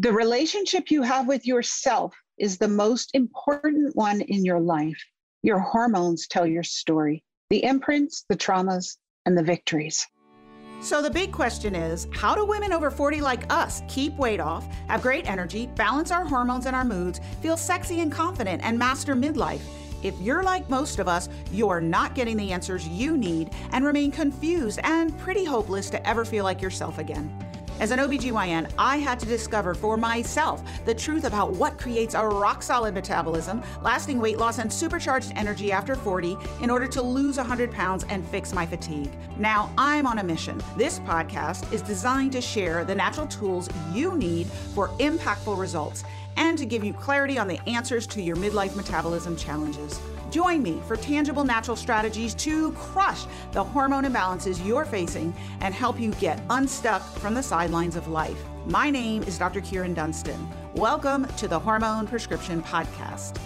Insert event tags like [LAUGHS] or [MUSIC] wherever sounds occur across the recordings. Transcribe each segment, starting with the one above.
The relationship you have with yourself is the most important one in your life. Your hormones tell your story, the imprints, the traumas, and the victories. So, the big question is how do women over 40 like us keep weight off, have great energy, balance our hormones and our moods, feel sexy and confident, and master midlife? If you're like most of us, you're not getting the answers you need and remain confused and pretty hopeless to ever feel like yourself again. As an OBGYN, I had to discover for myself the truth about what creates a rock solid metabolism, lasting weight loss, and supercharged energy after 40 in order to lose 100 pounds and fix my fatigue. Now I'm on a mission. This podcast is designed to share the natural tools you need for impactful results and to give you clarity on the answers to your midlife metabolism challenges. Join me for tangible natural strategies to crush the hormone imbalances you're facing and help you get unstuck from the sidelines of life. My name is Dr. Kyrin Dunston. Welcome to the Hormone Prescription Podcast.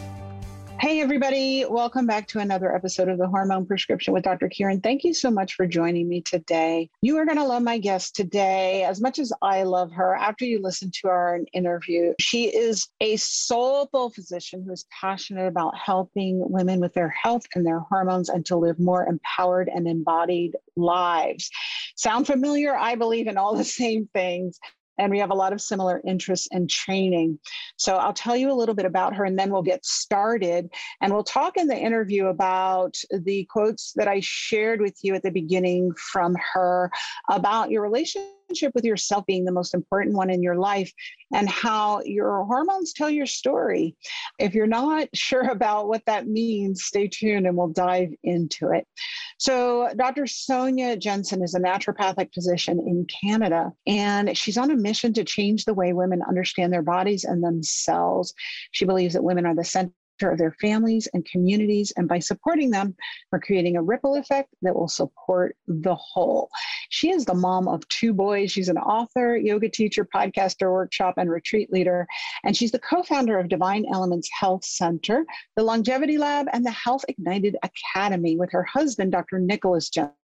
Hey, everybody. Welcome back to another episode of the Hormone Prescription with Dr. Kyrin. Thank you so much for joining me today. You are going to love my guest today as much as I love her after you listen to our interview. She is a soulful physician who is passionate about helping women with their health and their hormones and to live more empowered and embodied lives. Sound familiar? I believe in all the same things and we have a lot of similar interests and training. So I'll tell you a little bit about her and then we'll get started. And we'll talk in the interview about the quotes that I shared with you at the beginning from her about your relationship relationship with yourself being the most important one in your life and how your hormones tell your story. If you're not [LAUGHS] sure about what that means, stay tuned and we'll dive into it. So, Dr. Sonya Jensen is a naturopathic physician in Canada, and she's on a mission to change the way women understand their bodies and themselves. She believes that women are the center of their families and communities. And by supporting them, we're creating a ripple effect that will support the whole. She is the mom of two boys. She's an author, yoga teacher, podcaster, workshop, and retreat leader. And she's the co founder of Divine Elements Health Center, the Longevity Lab, and the Health Ignited Academy with her husband, Dr. Nicholas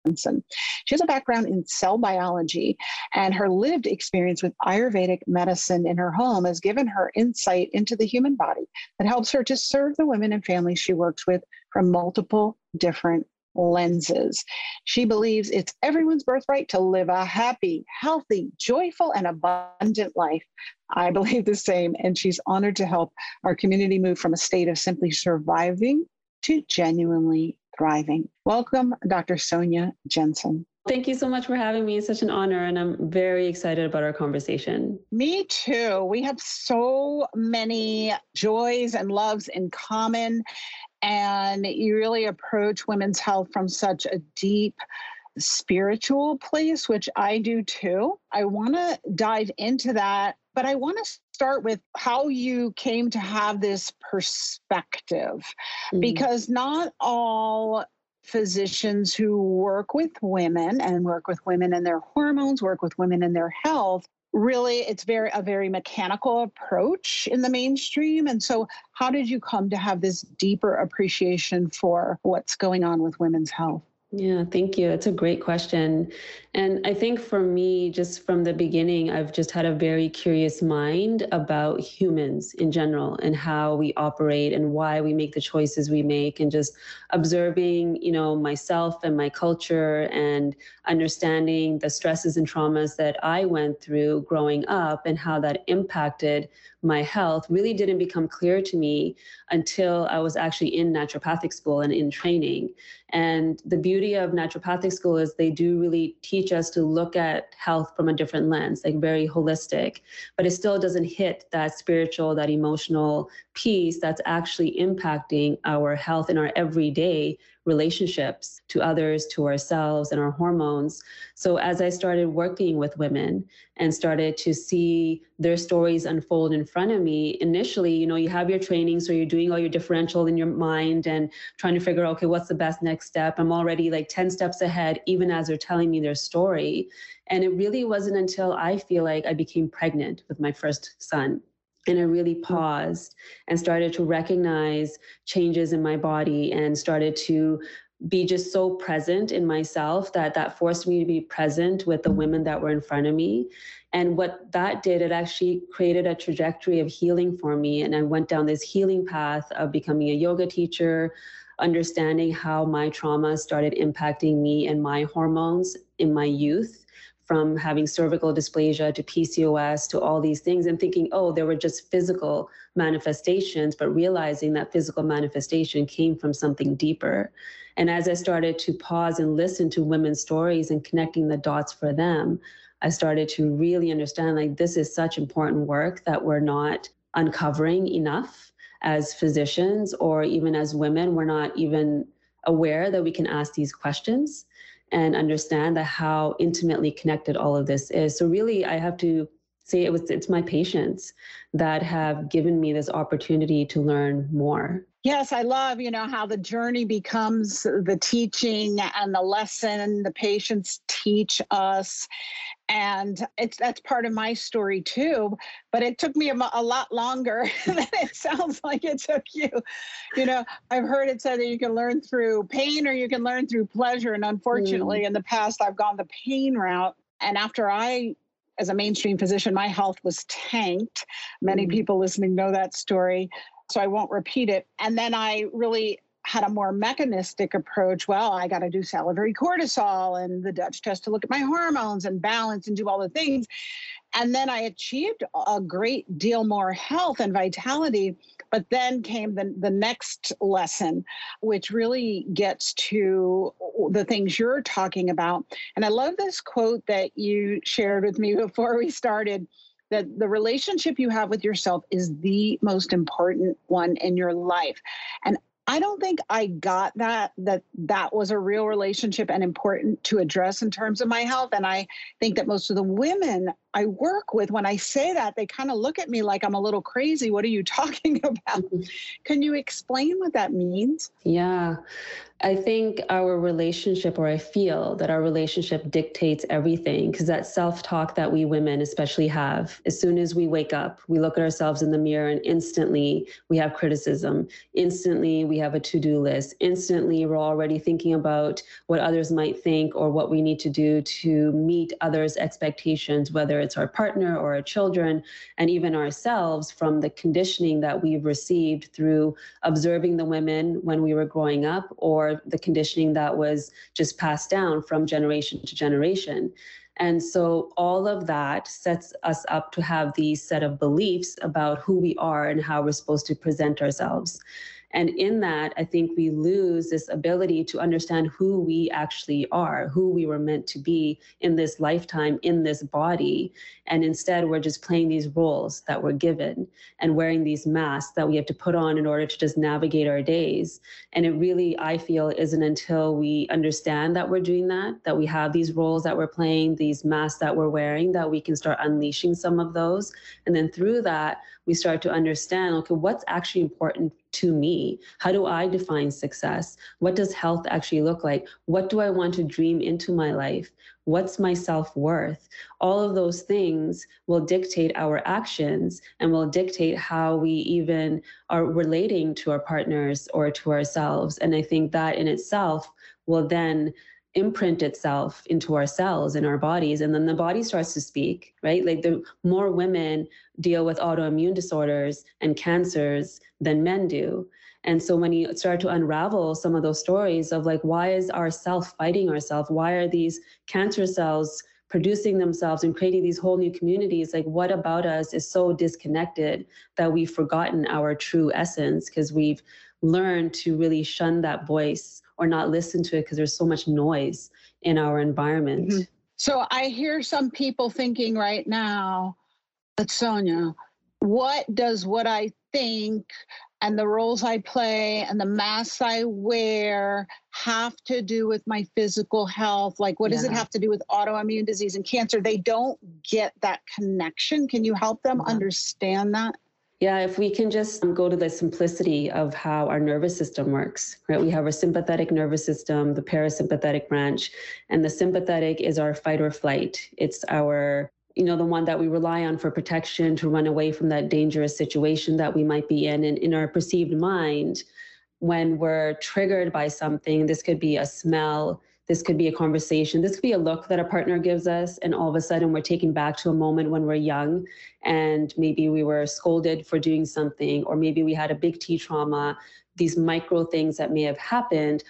Jensen. She has a background in cell biology, and her lived experience with Ayurvedic medicine in her home has given her insight into the human body that helps her to serve the women and families she works with from multiple different lenses. She believes it's everyone's birthright to live a happy, healthy, joyful, and abundant life. I [LAUGHS] believe the same, and she's honored to help our community move from a state of simply surviving to genuinely thriving. Welcome, Dr. Sonya Jensen. Thank you so much for having me. It's such an honor, and I'm very excited about our conversation. Me too. We have so many joys and loves in common, and you really approach women's health from such a deep, spiritual place, which I do too. I want to dive into that, but I want to start with how you came to have this perspective mm-hmm. because not all physicians who work with women and work with women and their hormones, work with women and their health, really it's very a very mechanical approach in the mainstream and so how did you come to have this deeper appreciation for what's going on with women's health yeah, thank you. It's a great question. And I think for me, just from the beginning, I've just had a very curious mind about humans in general and how we operate and why we make the choices we make and just observing, you know, myself and my culture and understanding the stresses and traumas that I went through growing up and how that impacted my health really didn't become clear to me until I was actually in naturopathic school and in training. And the beauty of naturopathic school is they do really teach us to look at health from a different lens, like very holistic, but it still doesn't hit that spiritual, that emotional piece that's actually impacting our health in our everyday relationships to others, to ourselves, and our hormones. So, as I started working with women and started to see their stories unfold in front of me, initially, you know, you have your training, so you're doing all your differential in your mind and trying to figure out, okay, what's the best next step? I'm already like 10 steps ahead, even as they're telling me their story. And it really wasn't until I feel like I became pregnant with my first son and I really mm. paused and started to recognize changes in my body and started to be just so present in myself that that forced me to be present with the women that were in front of me And what that did, it actually created a trajectory of healing for me. And I went down this healing path of becoming a yoga teacher, understanding how my trauma started impacting me and my hormones in my youth from having cervical dysplasia to PCOS to all these things and thinking, oh, there were just physical manifestations, but realizing that physical manifestation came from something deeper. And as I started to pause and listen to women's stories and connecting the dots for them, I started to really understand like this is such important work that we're not uncovering enough as physicians or even as women. We're not even aware that we can ask these questions and understand that how intimately connected all of this is. So really, I have to say it was it's my patients that have given me this opportunity to learn more. Yes, I love, you know, how the journey becomes the teaching and the lesson the patients teach us and it's that's part of my story too but it took me a, a, lot longer [LAUGHS] than it sounds like it took you you know i've heard it said that you can learn through pain or you can learn through pleasure and unfortunately mm. in the past i've gone the pain route and after i as a mainstream physician my health was tanked many mm. people listening know that story so i won't repeat it and then i really had a more mechanistic approach. Well, I got to do salivary cortisol and the Dutch test to look at my hormones and balance and do all the things. And then I achieved a great deal more health and vitality. But then came the, the next lesson, which really gets to the things you're talking about. And I love this quote that you shared with me [LAUGHS] before we started that the relationship you have with yourself is the most important one in your life. And I don't think I got that that that was a real relationship and important to address in terms of my health. And I think that most of the women I work with when I say that they kind of look at me like I'm a little crazy what are you [LAUGHS] talking about mm-hmm. Can you explain what that means? Yeah. I think our relationship, or I feel that our relationship dictates everything because that self talk that we women especially have, as soon as we wake up, we look at ourselves in the mirror and instantly we have criticism. Instantly we have a to do list. Instantly we're already thinking about what others might think or what we need to do to meet others' expectations, whether it's our partner or our children, and even ourselves from the conditioning that we've received through observing the women when we were growing up or the conditioning that was just passed down from generation to generation. And so all of that sets us up to have these set of beliefs about who we are and how we're supposed to present ourselves. And in that, I think we lose this ability to understand who we actually are, who we were meant to be in this lifetime, in this body. And instead, we're just playing these roles that we're given and wearing these masks that we have to put on in order to just navigate our days. And it really, I feel, isn't until we understand that we're doing that, that we have these roles that we're playing, these masks that we're wearing, that we can start unleashing some of those. And then through that, we start to understand okay, what's actually important to me? How do I define success? What does health actually look like? What do I want to dream into my life? What's my self worth? All of those things will dictate our actions and will dictate how we even are relating to our partners or to ourselves. And I think that in itself will then imprint itself into our cells in our bodies and then the body starts to speak right? Like the more women deal with autoimmune disorders and cancers than men do. And so when you start to unravel some of those stories of like why is our self fighting ourselves? Why are these cancer cells producing themselves and creating these whole new communities? Like what about us is so disconnected that we've forgotten our true essence because we've learned to really shun that voice or not listen to it because there's so much noise in our environment. Mm-hmm. So I hear some people thinking right now, but Sonya, what does what I think and the roles I play and the masks I wear have to do with my physical health? Like, what yeah. does it have to do with autoimmune disease and cancer? They don't get that connection. Can you help them yeah. understand that? Yeah, if we can just um, go to the simplicity of how our nervous system works, right? We have our sympathetic nervous system, the parasympathetic branch, and the sympathetic is our fight or flight. It's our you know the one that we rely on for protection to run away from that dangerous situation that we might be in and in our perceived mind when we're triggered by something this could be a smell This could be a conversation. This could be a look that a partner gives us, and all of a sudden we're taken back to a moment when we're young and maybe we were scolded for doing something, or maybe we had a big T trauma. These micro things that may have happened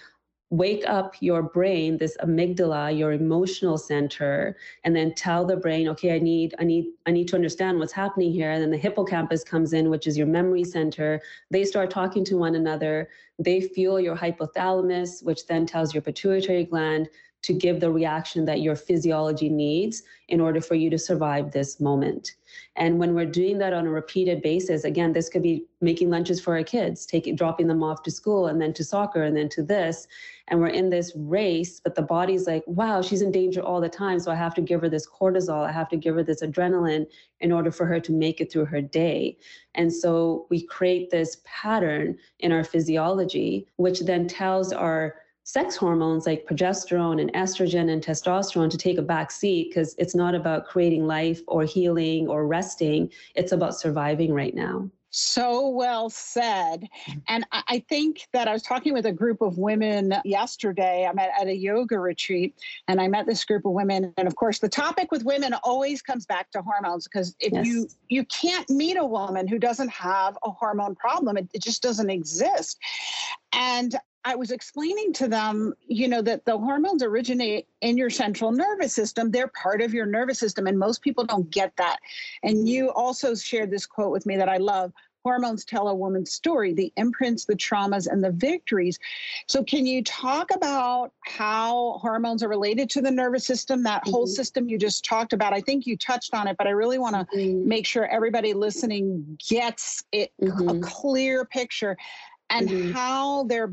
wake up your brain this amygdala your emotional center and then tell the brain okay i need i need i need to understand what's happening here. And then the hippocampus comes in which is your memory center. They start talking to one another. They fuel your hypothalamus which then tells your pituitary gland to give the reaction that your physiology needs in order for you to survive this moment. And when we're doing that on a repeated basis, again, this could be making lunches for our kids, taking dropping them off to school and then to soccer and then to this. And we're in this race, but the body's like, wow, she's in danger all the time. So I have to give her this cortisol, I have to give her this adrenaline in order for her to make it through her day. And so we create this pattern in our physiology, which then tells our sex hormones like progesterone and estrogen and testosterone to take a back seat because it's not about creating life or healing or resting. It's about surviving right now. So well said. And I think that I was talking with a group of women yesterday. I'm at, at, a yoga retreat and I met this group of women. And of course, the topic with women always comes back to hormones because if yes. you you can't meet a woman who doesn't have a hormone problem, it, it just doesn't exist. And I was explaining to them, you know, that the hormones originate in your central nervous system. They're part of your nervous system, and most people don't get that. And you also shared this quote with me that I love hormones tell a woman's story the imprints the traumas and the victories so can you talk about how hormones are related to the nervous system that mm-hmm. whole system you just talked about i think you touched on it but i really want to mm-hmm. make sure everybody listening gets it mm-hmm. a clear picture and mm-hmm. how their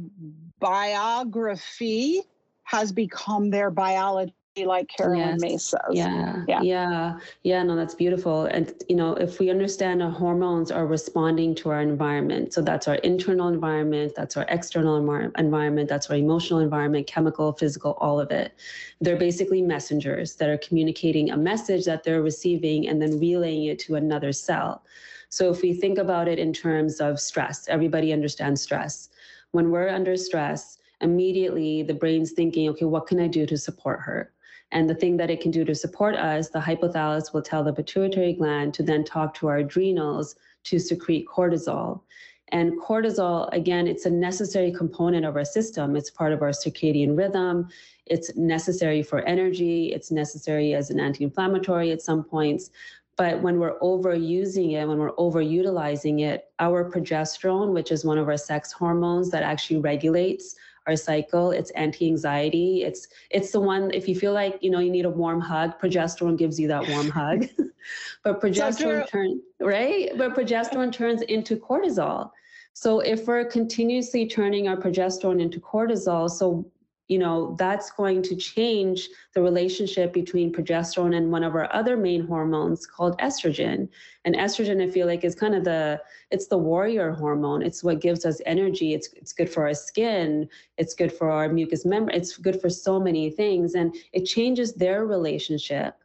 biography has become their biology like Carolyn yes. says. Yeah, yeah, yeah, yeah. No, that's beautiful. And you know, if we understand our hormones are responding to our environment, so that's our internal environment, that's our external environment, that's our emotional environment, chemical, physical, all of it. They're basically messengers that are communicating a message that they're receiving and then relaying it to another cell. So if we think about it in terms of stress, everybody understands stress. When we're under stress, immediately the brain's thinking, okay, what can I do to support her? And the thing that it can do to support us, the hypothalamus will tell the pituitary gland to then talk to our adrenals to secrete cortisol. And cortisol, again, it's a necessary component of our system. It's part of our circadian rhythm. It's necessary for energy. It's necessary as an anti inflammatory at some points. But when we're overusing it, when we're overutilizing it, our progesterone, which is one of our sex hormones that actually regulates our cycle, it's anti-anxiety. It's it's the one if you feel like you know you need a warm hug, progesterone gives you that warm hug. [LAUGHS] but progesterone turns right, but progesterone turns into cortisol. So if we're continuously turning our progesterone into cortisol, so you know that's going to change the relationship between progesterone and one of our other main hormones called estrogen. And estrogen i feel like is kind of the it's the warrior hormone. It's what gives us energy. It's it's good for our skin. It's good for our mucous membrane. It's good for so many things. And it changes their relationship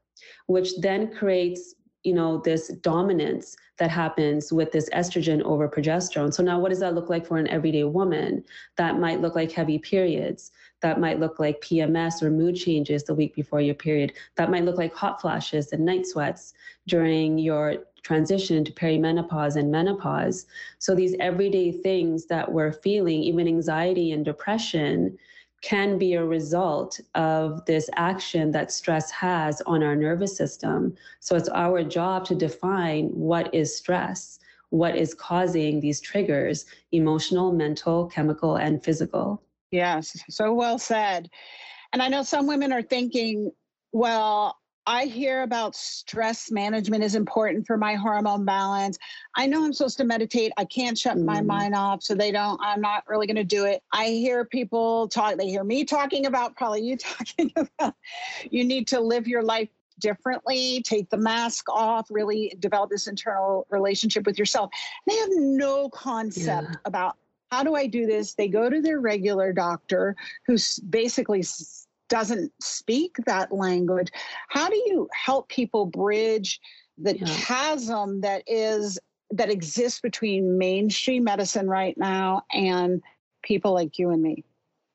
which then creates you know this dominance that happens with this estrogen over progesterone. So now what does that look like for an everyday woman? That might look like heavy periods that might look like PMS or mood changes the week before your period. That might look like hot flashes and night sweats during your transition to perimenopause and menopause. So these everyday things that we're feeling, even anxiety and depression, can be a result of this action that stress has on our nervous system. So it's our job to define what is stress, what is causing these triggers emotional, mental, chemical, and physical. Yes, so well said. And I know some women are thinking, well, I hear about stress management is important for my hormone balance. I know I'm supposed to meditate. I can't shut mm. my mind off, so they don't, I'm not really going to do it. I hear people talk, they hear me talking about, probably you [LAUGHS] talking about, you need to live your life differently, take the mask off, really develop this internal relationship with yourself. They have no concept yeah. about how do I do this? They go to their regular doctor who basically doesn't speak that language. How do you help people bridge the yeah. chasm that is that exists between mainstream medicine right now and people like you and me?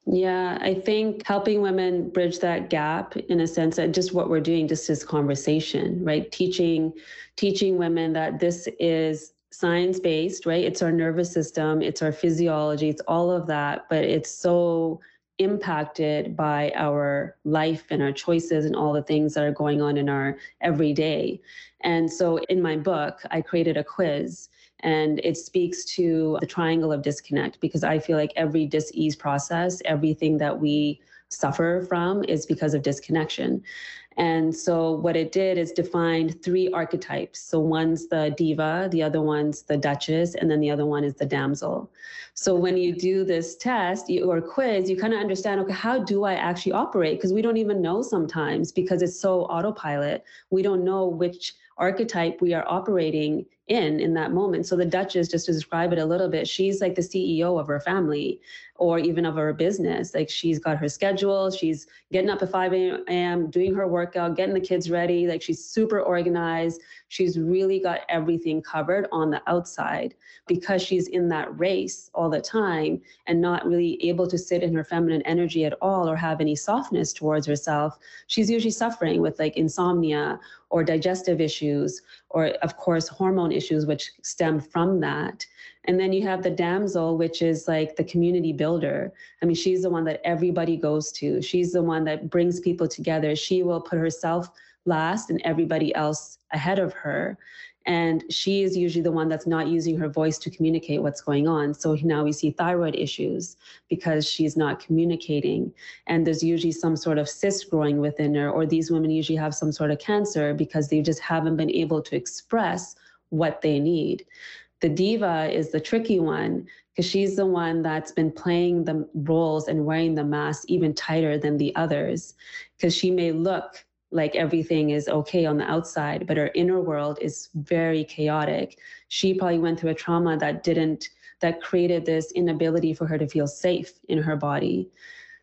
Yeah, I think helping women bridge that gap in a sense that just what we're doing, just this conversation, right? Teaching, teaching women that this is science based, right? It's our nervous system, it's our physiology, it's all of that, but it's so impacted by our life and our choices and all the things that are going on in our everyday. And so in my book, I created a quiz and it speaks to the triangle of disconnect because I feel like every dis-ease process, everything that we suffer from is because of disconnection. And so what it did is defined three archetypes. So one's the diva, the other one's the duchess, and then the other one is the damsel. So when you do this test or quiz, you kind of understand, okay, how do I actually operate? Because we don't even know sometimes because it's so autopilot. We don't know which archetype we are operating in in that moment. So the Duchess, just to describe it a little bit, she's like the CEO of her family or even of her business. Like she's got her schedule, she's getting up at 5 a.m., doing her workout, getting the kids ready. Like she's super organized. She's really got everything covered on the outside because she's in that race all the time and not really able to sit in her feminine energy at all or have any softness towards herself. She's usually suffering with like insomnia or digestive issues, or of course, hormone issues, which stem from that. And then you have the damsel, which is like the community builder. I mean, she's the one that everybody goes to. She's the one that brings people together. She will put herself last and everybody else ahead of her. And she is usually the one that's not using her voice to communicate what's going on. So now we see thyroid issues because she's not communicating. And there's usually some sort of cyst growing within her, or these women usually have some sort of cancer because they just haven't been able to express what they need. The diva is the tricky one because she's the one that's been playing the roles and wearing the mask even tighter than the others because she may look like everything is okay on the outside, but her inner world is very chaotic. She probably went through a trauma that didn't, that created this inability for her to feel safe in her body.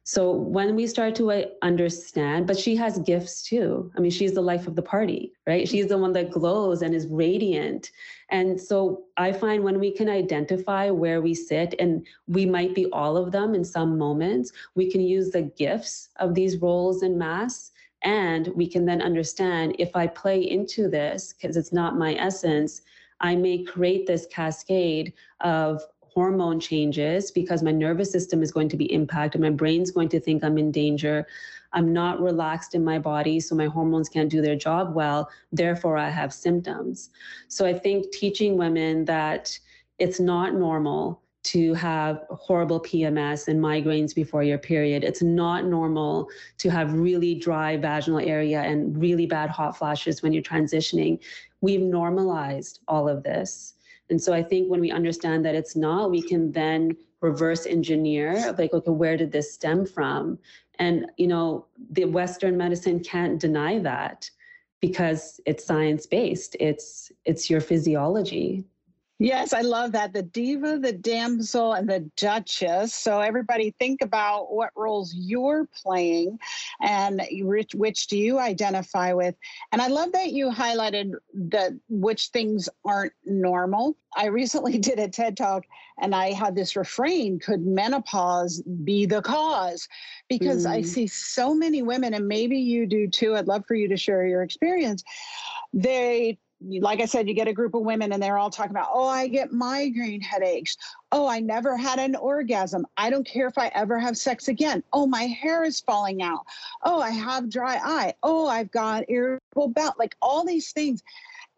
So when we start to understand, but she has gifts too. I mean, she's the life of the party, right? She's the one that glows and is radiant. And so I find when we can identify where we sit, and we might be all of them in some moments, we can use the gifts of these roles and masks and we can then understand if I play into this, because it's not my essence, I may create this cascade of hormone changes because my nervous system is going to be impacted. My brain's going to think I'm in danger. I'm not relaxed in my body, so my hormones can't do their job well. Therefore, I have symptoms. So I think teaching women that it's not normal to have horrible PMS and migraines before your period. It's not normal to have really dry vaginal area and really bad hot flashes when you're transitioning. We've normalized all of this. And so I think when we understand that it's not, we can then reverse engineer like, okay, where did this stem from? And, you know, the Western medicine can't deny that because it's science based. It's it's your physiology. Yes, I love that. The diva, the damsel, and the duchess. So, everybody think about what roles you're playing and which, which do you identify with. And I love that you highlighted that which things aren't normal. I recently [LAUGHS] did a TED talk and I had this refrain Could menopause be the cause? Because mm. I see so many women, and maybe you do too. I'd love for you to share your experience. They like I said, you get a group of women and they're all talking about, oh, I get migraine headaches. Oh, I never had an orgasm. I don't care if I ever have sex again. Oh, my hair is falling out. Oh, I have dry eye. Oh, I've got irritable bowel. Like all these things.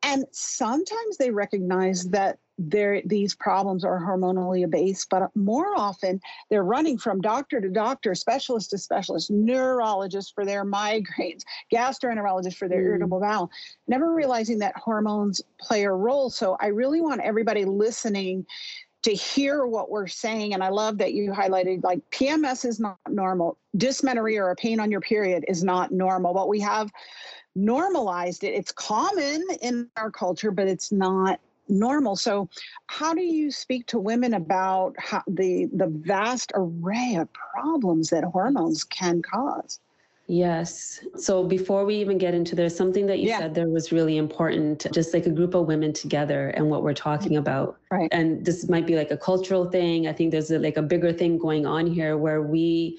And sometimes they recognize that these problems are hormonally based, but more often they're running from doctor to doctor, specialist to specialist, neurologist for their migraines, [LAUGHS] gastroenterologist for their mm. irritable bowel, never realizing that hormones play a role. So I really want everybody listening to hear what we're saying. And I love that you highlighted like PMS is not normal, dysmenorrhea or a pain on your period is not normal, but we have normalized it. It's common in our culture, but it's not normal. So, how do you speak to women about how the the vast array of problems that hormones can cause? Yes. So before we even get into there, something that you Yeah. said there was really important, just like a group of women together and what we're talking mm-hmm. about. Right. And this might be like a cultural thing. I think there's a, like a bigger thing going on here where we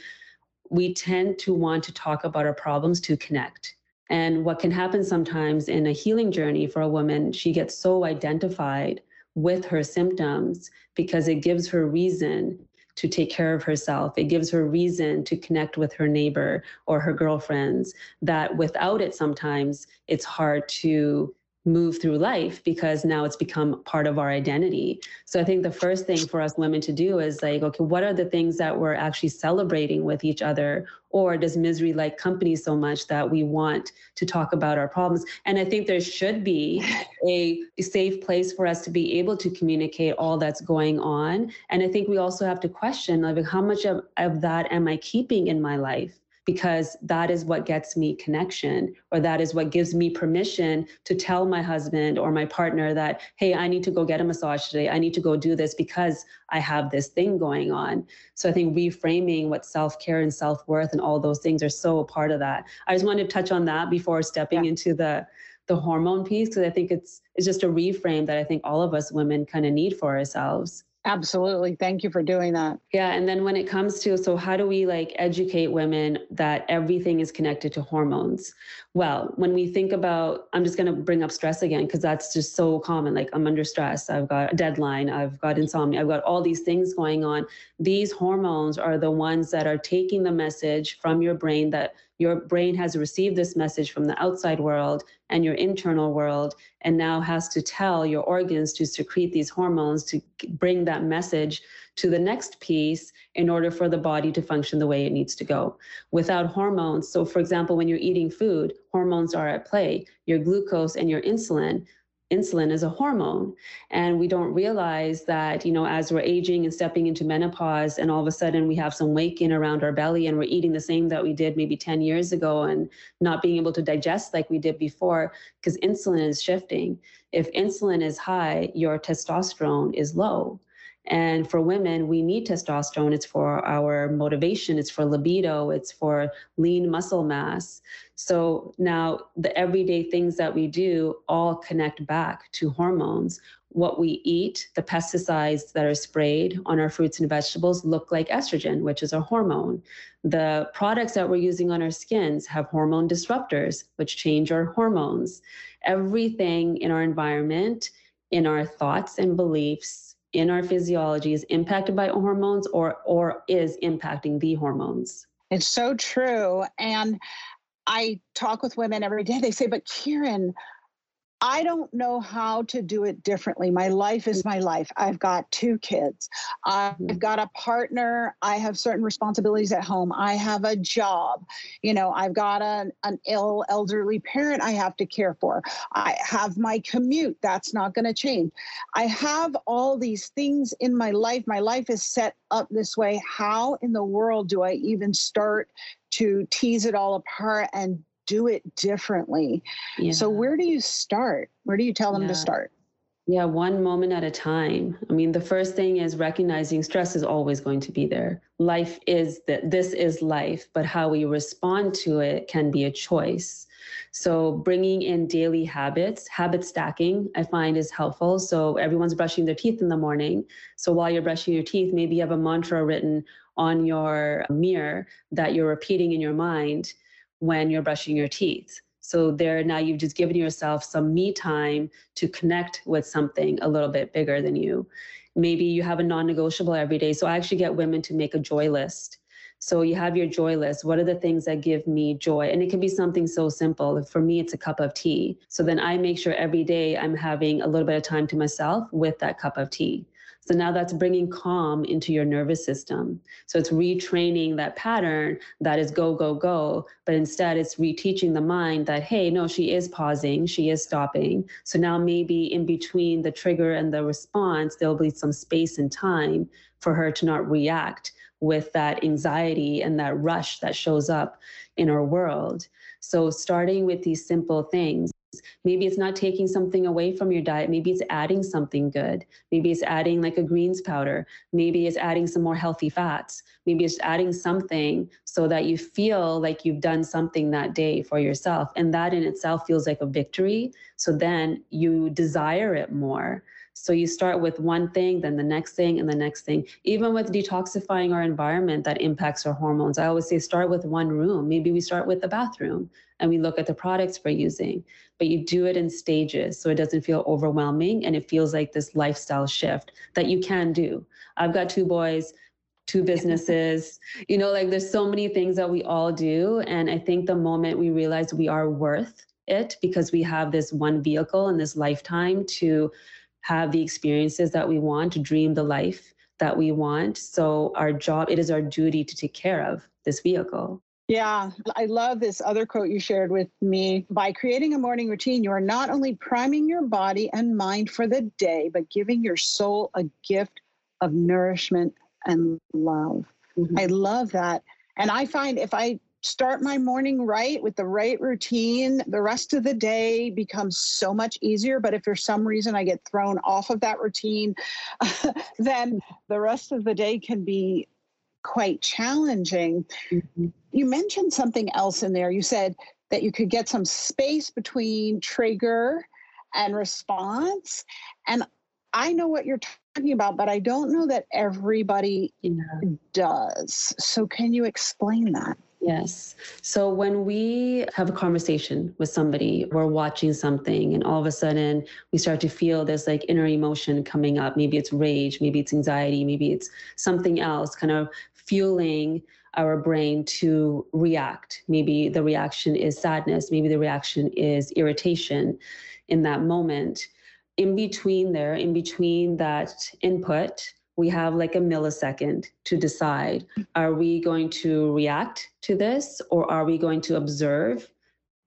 we tend to want to talk about our problems to connect. And what can happen sometimes in a healing journey for a woman, she gets so identified with her symptoms because it gives her reason to take care of herself. It gives her reason to connect with her neighbor or her girlfriends. That without it, sometimes it's hard to move through life because now it's become part of our identity. So I think the first thing for us women to do is like, okay, what are the things that we're actually celebrating with each other? Or does misery like company so much that we want to talk about our problems? And I think there should be a safe place for us to be able to communicate all that's going on. And I think we also have to question like how much of, of that am I keeping in my life? Because that is what gets me connection or that is what gives me permission to tell my husband or my partner that hey i need to go get a massage today. I need to go do this because i have this thing going on. So i think reframing what self-care and self-worth and all those things are so a part of that. I just wanted to touch on that before stepping Yeah. into the the hormone piece because i think it's it's just a reframe that i think all of us women kind of need for ourselves Absolutely. Thank you for doing that. yeah, and then when it comes to so how do we like educate women that everything is connected to hormones? Well, when we think about I'm just going to bring up stress again because that's just so common like I'm under stress, I've got a deadline, I've got insomnia, I've got all these things going on. These hormones are the ones that are taking the message from your brain that your brain has received this message from the outside world and your internal world and now has to tell your organs to secrete these hormones to bring that message to the next piece in order for the body to function the way it needs to go. Without hormones, so for example, when you're eating food, hormones are at play. Your glucose and your insulin, insulin is a hormone. And we don't realize that, you know, as we're aging and stepping into menopause, and all of a sudden we have some weight in around our belly and we're eating the same that we did maybe 10 years ago and not being able to digest like we did before because insulin is shifting. If insulin is high, your testosterone is low. And for women, we need testosterone. It's for our motivation, it's for libido, it's for lean muscle mass. So now the everyday things that we do all connect back to hormones. What we eat, the pesticides that are sprayed on our fruits and vegetables look like estrogen, which is a hormone. The products that we're using on our skins have hormone disruptors, which change our hormones. Everything in our environment, in our thoughts and beliefs, in our physiology is impacted by hormones or or is impacting the hormones. It's so true. And I talk with women every day. They say, but Kyrin, I don't know how to do it differently. My life is my life. I've got two kids. Mm-hmm. I've got a partner. I have certain responsibilities at home. I have a job. You know, I've got an, an ill elderly parent I have to care for. I have my commute. That's not going to change. I have all these things in my life. My life is set up this way. How in the world do I even start to tease it all apart and do it differently? Yeah. So where do you start? Where do you tell them Yeah. to start? Yeah, one moment at a time. I mean, the first thing is recognizing stress is always going to be there. Life is that this is life, but how we respond to it can be a choice. So, bringing in daily habits, habit stacking, I find is helpful. So, everyone's brushing their teeth in the morning. So, while you're brushing your teeth, maybe you have a mantra written on your mirror that you're repeating in your mind when you're brushing your teeth. So there now you've just given yourself some me time to connect with something a little bit bigger than you. Maybe you have a non-negotiable every day. So I actually get women to make a joy list. So you have your joy list. What are the things that give me joy? And it can be something so simple. For me, it's a cup of tea. So then I make sure every day I'm having a little bit of time to myself with that cup of tea. So now that's bringing calm into your nervous system. So it's retraining that pattern that is go, go, go. But instead, it's reteaching the mind that, hey, no, she is pausing, she is stopping. So now maybe in between the trigger and the response, there'll be some space and time for her to not react with that anxiety and that rush that shows up in our world. So starting with these simple things Maybe it's not taking something away from your diet. Maybe it's adding something good. Maybe it's adding like a greens powder. Maybe it's adding some more healthy fats. Maybe it's adding something so that you feel like you've done something that day for yourself. And that in itself feels like a victory. So then you desire it more. So you start with one thing, then the next thing, and the next thing. Even with detoxifying our environment that impacts our hormones, I always say start with one room. Maybe we start with the bathroom and we look at the products we're using, but you do it in stages so it doesn't feel overwhelming and it feels like this lifestyle shift that you can do. I've got two boys two businesses you know like there's so many things that we all do and i think the moment we realize we are worth it because we have this one vehicle in this lifetime to have the experiences that we want, to dream the life that we want. So our job, it is our duty to take care of this vehicle. Yeah, I love this other quote you shared with me. By creating a morning routine, you are not only priming your body and mind for the day, but giving your soul a gift of nourishment and love. Mm-hmm. I love that. And I find if I start my morning right with the right routine, the rest of the day becomes so much easier. But if for some reason I get thrown off of that routine, [LAUGHS] then the rest of the day can be quite challenging. Mm-hmm. You mentioned something else in there. You said that you could get some space between trigger and response. And I know what you're talking about, but I don't know that everybody yeah. does. So, can you explain that? Yes. So when we have a conversation with somebody, we're watching something, and all of a sudden we start to feel this like inner emotion coming up. Maybe it's rage, maybe it's anxiety, maybe it's something else kind of fueling our brain to react. Maybe the reaction is sadness, maybe the reaction is irritation in that moment. In between there, in between that input, we have like a millisecond to decide are we going to react to this or are we going to observe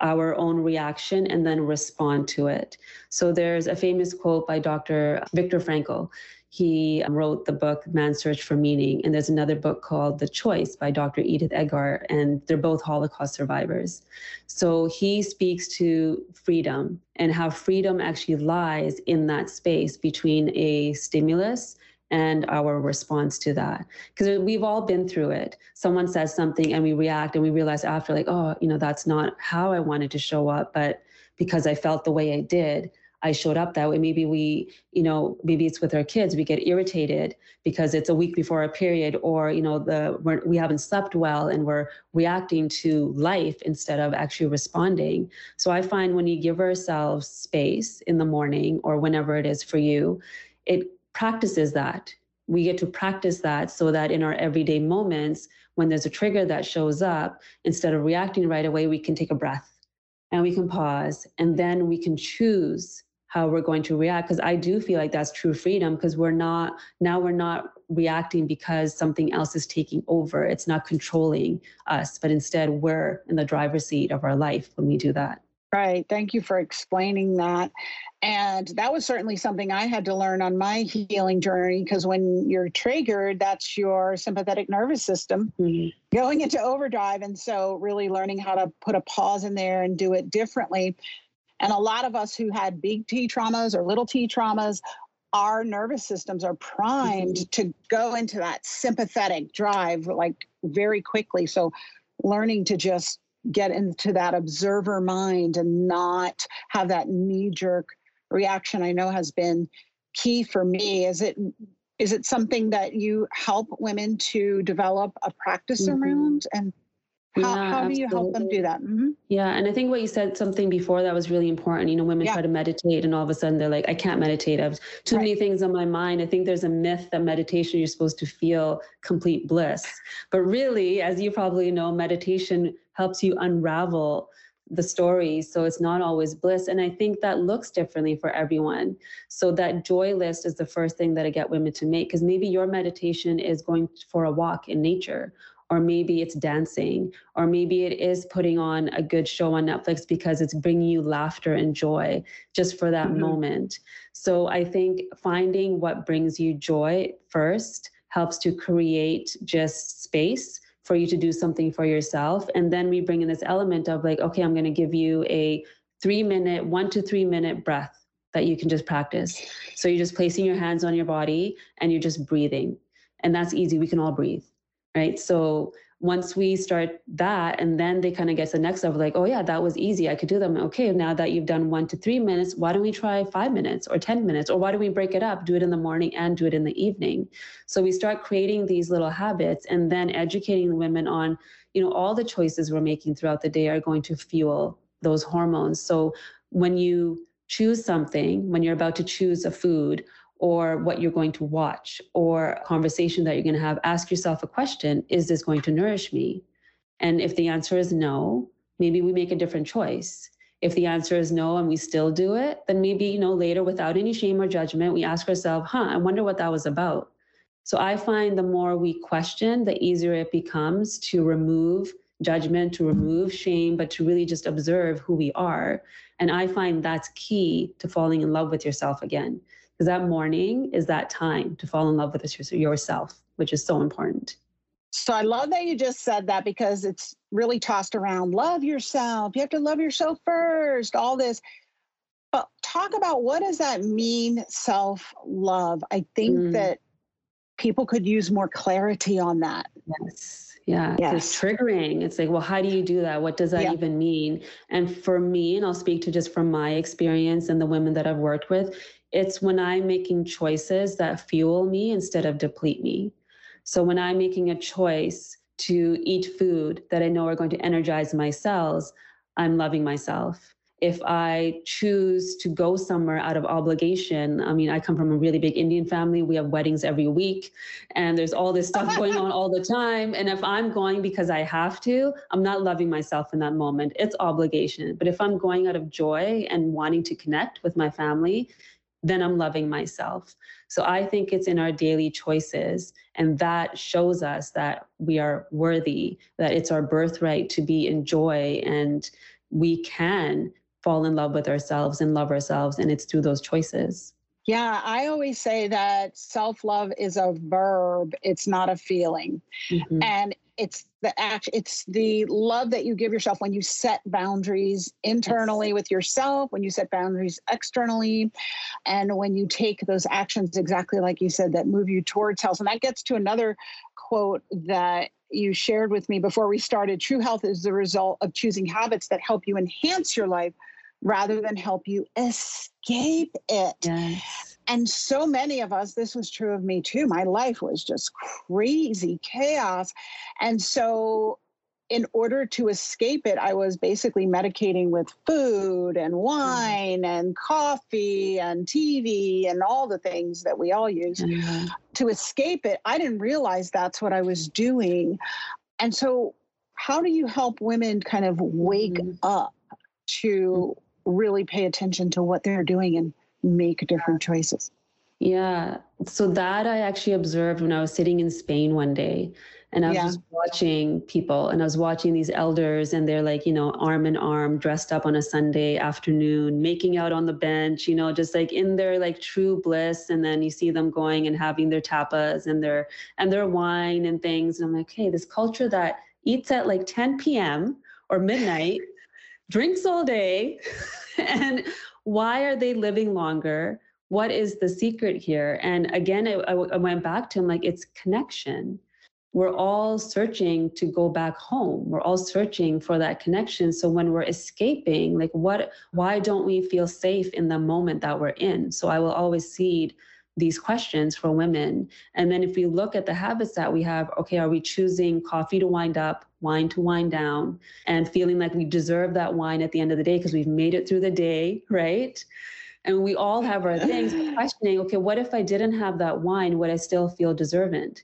our own reaction and then respond to it. So there's a famous quote by Dr. Viktor Frankl. He wrote the book Man's Search for Meaning, and there's another book called The Choice by Dr. Edith Eger, and they're both Holocaust survivors. So he speaks to freedom and how freedom actually lies in that space between a stimulus and our response to that. Because we've all been through it. Someone says something and we react and we realize after like oh you know that's not how i wanted to show up but because i felt the way i did i showed up that way. Maybe we you know maybe it's with our kids we get irritated because it's a week before a period or you know the we're, we haven't slept well and we're reacting to life instead of actually responding. So i find when you give ourselves space in the morning or whenever it is for you it practices that. We get to practice that so that in our everyday moments, when there's a trigger that shows up, instead of reacting right away, we can take a breath and we can pause and then we can choose how we're going to react because i do feel like that's true freedom because we're not now we're not reacting because something else is taking over it's not controlling us but instead we're in the driver's seat of our life when we do that Right. Thank you for explaining that. And that was certainly something I had to learn on my healing journey because when you're triggered, that's your sympathetic nervous system mm-hmm. going into overdrive. And so, really learning how to put a pause in there and do it differently. And a lot of us who had big T traumas or little T traumas, our nervous systems are primed mm-hmm. to go into that sympathetic drive like very quickly. So, learning to just get into that observer mind and not have that knee jerk reaction i know has been key for me is it is it something that you help women to develop a practice mm-hmm. around and how, yeah, how do you help them do that? Mm-hmm. Yeah, and I think what you said something before that was really important. You know, women yeah. try to meditate, and all of a sudden they're like, "I can't meditate. I have too right. many things on my mind." I think there's a myth that meditation you're supposed to feel complete bliss, but really, as you probably know, meditation helps you unravel the story so it's not always bliss and i think that looks differently for everyone so that joy list is the first thing that i get women to make because maybe your meditation is going for a walk in nature or maybe it's dancing, or maybe it is putting on a good show on Netflix because it's bringing you laughter and joy just for that mm-hmm. moment. So I think finding what brings you joy first helps to create just space for you to do something for yourself. And then we bring in this element of like, okay, I'm going to give you a three minute, one to three minute breath that you can just practice. So you're just placing your hands on your body and you're just breathing. And that's easy. We can all breathe, right? So once we start that and then they kind of get the next level like oh yeah that was easy i could do them okay now that you've done one to three minutes why don't we try five minutes or ten minutes or why don't we break it up do it in the morning and do it in the evening? So we start creating these little habits and then educating the women on you know all the choices we're making throughout the day are going to fuel those hormones. So when you choose something when you're about to choose a food or what you're going to watch or a conversation that you're going to have, ask yourself a question Is this going to nourish me? And if the answer is no, maybe we make a different choice. If the answer is no and we still do it, then maybe, you know, later without any shame or judgment, we ask ourselves, huh, I wonder what that was about. So I find the more we question, the easier it becomes to remove judgment, to remove shame, but to really just observe who we are. And I find that's key to falling in love with yourself again because that morning is that time to fall in love with yourself, which is so important. So I love that you just said that because it's really tossed around. Love yourself. You have to love yourself first. All this. But talk about what does that mean, self love? I think mm. that people could use more clarity on that. Yes. Yeah. Yes. It's triggering. It's like, well, how do you do that? What does that yeah. even mean? And for me, and I'll speak to just from my experience and the women that I've worked with, it's when I'm making choices that fuel me instead of deplete me. So when I'm making a choice to eat food that I know are going to energize my cells, I'm loving myself. If I choose to go somewhere out of obligation, I mean, I come from a really big Indian family. We have weddings every week, and there's all this stuff going on all the time. And if I'm going because I have to, I'm not loving myself in that moment. It's obligation. But if I'm going out of joy and wanting to connect with my family, then I'm loving myself. So I think it's in our daily choices. And that shows us that we are worthy, that it's our birthright to be in joy and we can fall in love with ourselves and love ourselves. And it's through those choices. Yeah, I always say that self love is a verb, it's not a feeling. Mm-hmm. And it's the act it's the love that you give yourself when you set boundaries internally yes. with yourself when you set boundaries externally and when you take those actions exactly like you said that move you towards health and that gets to another quote that you shared with me before we started true health is the result of choosing habits that help you enhance your life rather than help you escape it. Yes. And so many of us, this was true of me too. My life was just crazy chaos. And so, in order to escape it, I was basically medicating with food and mm-hmm. wine and coffee and TV and all the things that we all use mm-hmm. to escape it. I didn't realize that's what I was doing. And so, how do you help women kind of wake mm-hmm. up to really pay attention to what they're doing and make different choices. Yeah. So that I actually observed when I was sitting in Spain one day and I was yeah. just watching people and I was watching these elders and they're like, you know, arm in arm, dressed up on a Sunday afternoon, making out on the bench, you know, just like in their like true bliss. And then you see them going and having their tapas and their and their wine and things. And I'm like, hey, this culture that eats at like 10 p.m. or midnight [LAUGHS] drinks all day. [LAUGHS] and why are they living longer? What is the secret here? And again, I, I went back to him like, it's connection. We're all searching to go back home. We're all searching for that connection. So when we're escaping, like what, why don't we feel safe in the moment that we're in? So I will always seed these questions for women. And then if we look at the habits that we have, okay, are we choosing coffee to wind up, wine to wind down, and feeling like we deserve that wine at the end of the day because we've made it through the day, right? And we all have our things questioning, okay, what if I didn't have that wine? Would I still feel deserving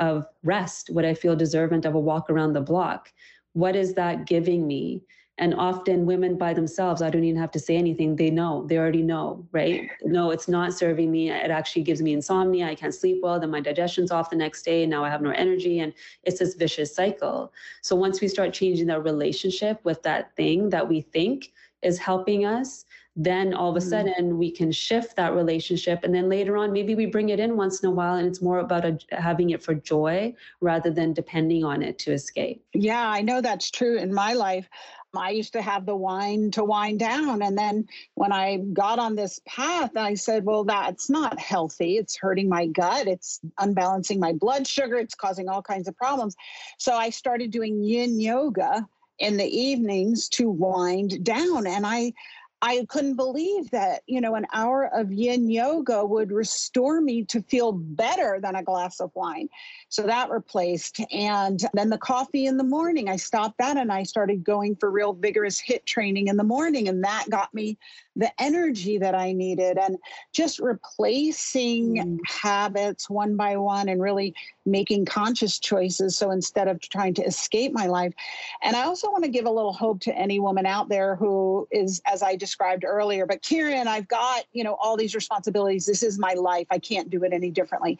of rest? Would I feel deserving of a walk around the block? What is that giving me? And often women by themselves, I don't even have to say anything. They know, they already know, right? No, it's not serving me. It actually gives me insomnia. I can't sleep well. Then my digestion's off the next day. And now I have no energy. And it's this vicious cycle. So once we start changing that relationship with that thing that we think is helping us, then all of a mm-hmm. sudden we can shift that relationship and then later on maybe we bring it in once in a while and it's more about a, having it for joy rather than depending on it to escape yeah i know that's true in my life I used to have the wine to wind down. And then when I got on this path, I said, well, that's not healthy. It's hurting my gut. It's unbalancing my blood sugar. It's causing all kinds of problems. So I started doing yin yoga in the evenings to wind down. And I, I couldn't believe that, you know, an hour of yin yoga would restore me to feel better than a glass of wine. So that replaced. And then the coffee in the morning, I stopped that and I started going for real vigorous HIIT training in the morning. And that got me the energy that I needed and just replacing mm. habits one by one and really making conscious choices. So instead of trying to escape my life. And I also want to give a little hope to any woman out there who is, as I described earlier, but Kyrin, I've got, you know, all these responsibilities. This is my life. I can't do it any differently.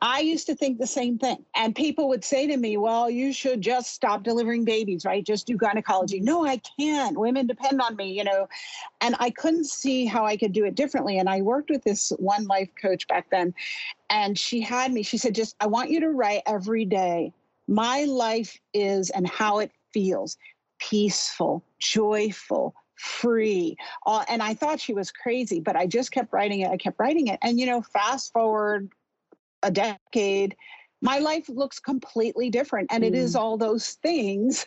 I used to think the same thing. And people would say to me, well, you should just stop delivering babies, right? Just do gynecology. No, I can't. Women depend on me, you know. And I couldn't see how I could do it differently. And I worked with this one life coach back then. And she had me, she said, just, I want you to write every day. My life is and how it feels peaceful, joyful, free. Uh, and I thought she was crazy, but I just kept writing it. I kept writing it. And, you know, fast forward a decade, my life looks completely different. And mm. it is mm. all those things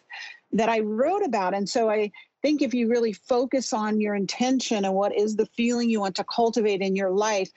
that I wrote about. And so I think if you really focus on your intention and what is the feeling you want to cultivate in your life,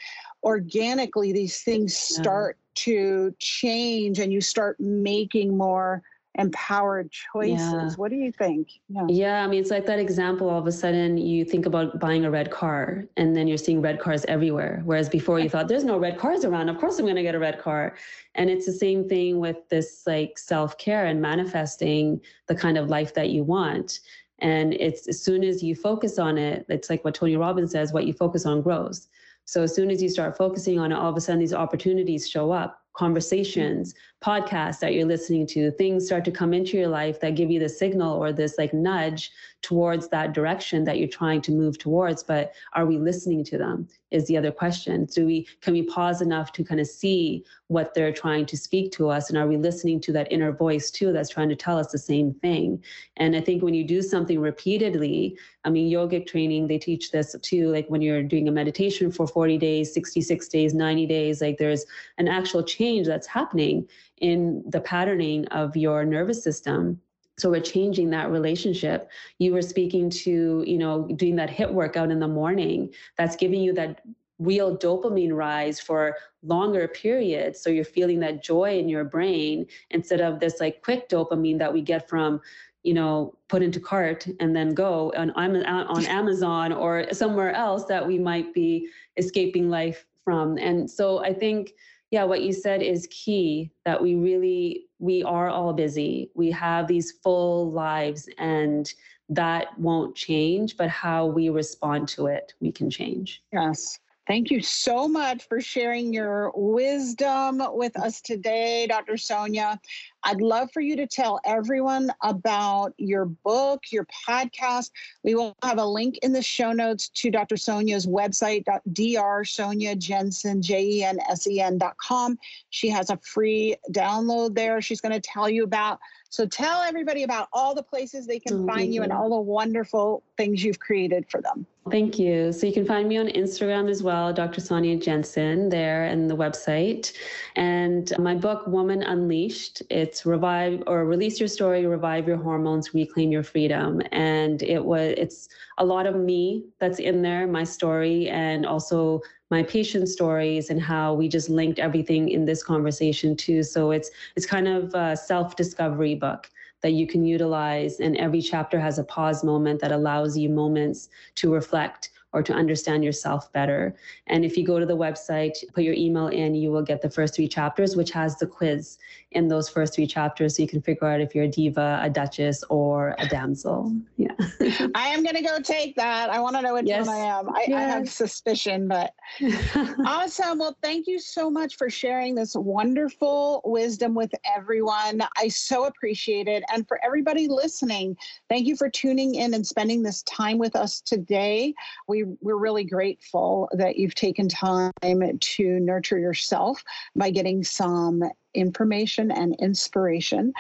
organically these things start yeah. to change and you start making more empowered choices. Yeah. What do you think? Yeah. yeah, I mean, it's like that example. All of a sudden, you think about buying a red car, and then you're seeing red cars everywhere. Whereas before, you thought, there's no red cars around. Of course, I'm going to get a red car. And it's the same thing with this like self care and manifesting the kind of life that you want. And it's as soon as you focus on it, it's like what Tony Robbins says what you focus on grows. So as soon as you start focusing on it, all of a sudden these opportunities show up conversations, podcasts that you're listening to, things start to come into your life that give you the signal or this like nudge towards that direction that you're trying to move towards. But are we listening to them? Is the other question. Do we can we pause enough to kind of see what they're trying to speak to us? And are we listening to that inner voice too that's trying to tell us the same thing? And I think when you do something repeatedly, I mean, yogic training, they teach this too, like when you're doing a meditation for 40 days, 66 days, 90 days, like there's an actual change that's happening in the patterning of your nervous system. So we're changing that relationship. You were speaking to you know doing that HIIT workout in the morning. That's giving you that real dopamine rise for longer periods. So you're feeling that joy in your brain instead of this like quick dopamine that we get from you know put into cart and then go on, on [LAUGHS] amazon or somewhere else that we might be escaping life from. And so i think yeah, what you said is key that we really, we are all busy. We have these full lives and that won't change, but how we respond to it, we can change. Yes. Thank you so much for sharing your wisdom with us today, Dr. Sonya. I'd love for you to tell everyone about your book, your podcast. We will have a link in the show notes to Dr. Sonya's website, dr. Sonya Jensen, J-E-N-S-E-N.com. She has a free download there. She's going to tell you about so tell everybody about all the places they can find you and all the wonderful things you've created for them. Thank you. So you can find me on Instagram as well, Dr. Sonya Jensen, there and the website. And my book, Woman Unleashed, it's revive or release your story, revive your hormones, reclaim your freedom. And it was it's a lot of me that's in there, my story, and also my patient stories and how we just linked everything in this conversation too. So it's it's kind of a self-discovery book that you can utilize and every chapter has a pause moment that allows you moments to reflect or to understand yourself better. And if you go to the website, put your email in, you will get the first three chapters, which has the quiz in those first three chapters. So you can figure out if you're a diva, a duchess, or a damsel. Yeah. [LAUGHS] I am going to go take that. I want to know which yes. one I am. I, yes. I have suspicion, but [LAUGHS] awesome. Well, thank you so much for sharing this wonderful wisdom with everyone. I so appreciate it. And for everybody listening, thank you for tuning in and spending this time with us today. We we, we're really grateful that you've taken time to nurture yourself by getting some information and inspiration.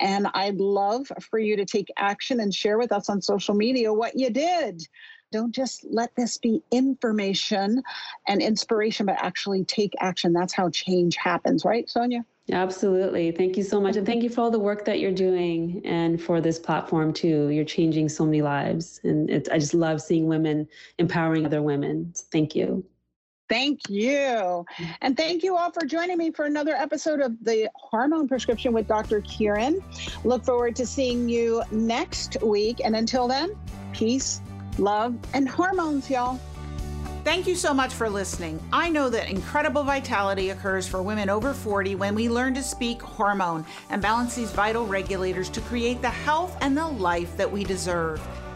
And I'd love for you to take action and share with us on social media what you did. Don't just let this be information and inspiration, but actually take action. That's how change happens, right, Sonya? Absolutely. Thank you so much. And thank you for all the work that you're doing and for this platform too. You're changing so many lives. And it's, I just love seeing women empowering other women. Thank you. Thank you. And thank you all for joining me for another episode of the Hormone Prescription with Dr. Kyrin. Look forward to seeing you next week. And until then, peace, love, and hormones, y'all. Thank you so much for listening. I know that incredible vitality occurs for women over 40 when we learn to speak hormone and balance these vital regulators to create the health and the life that we deserve.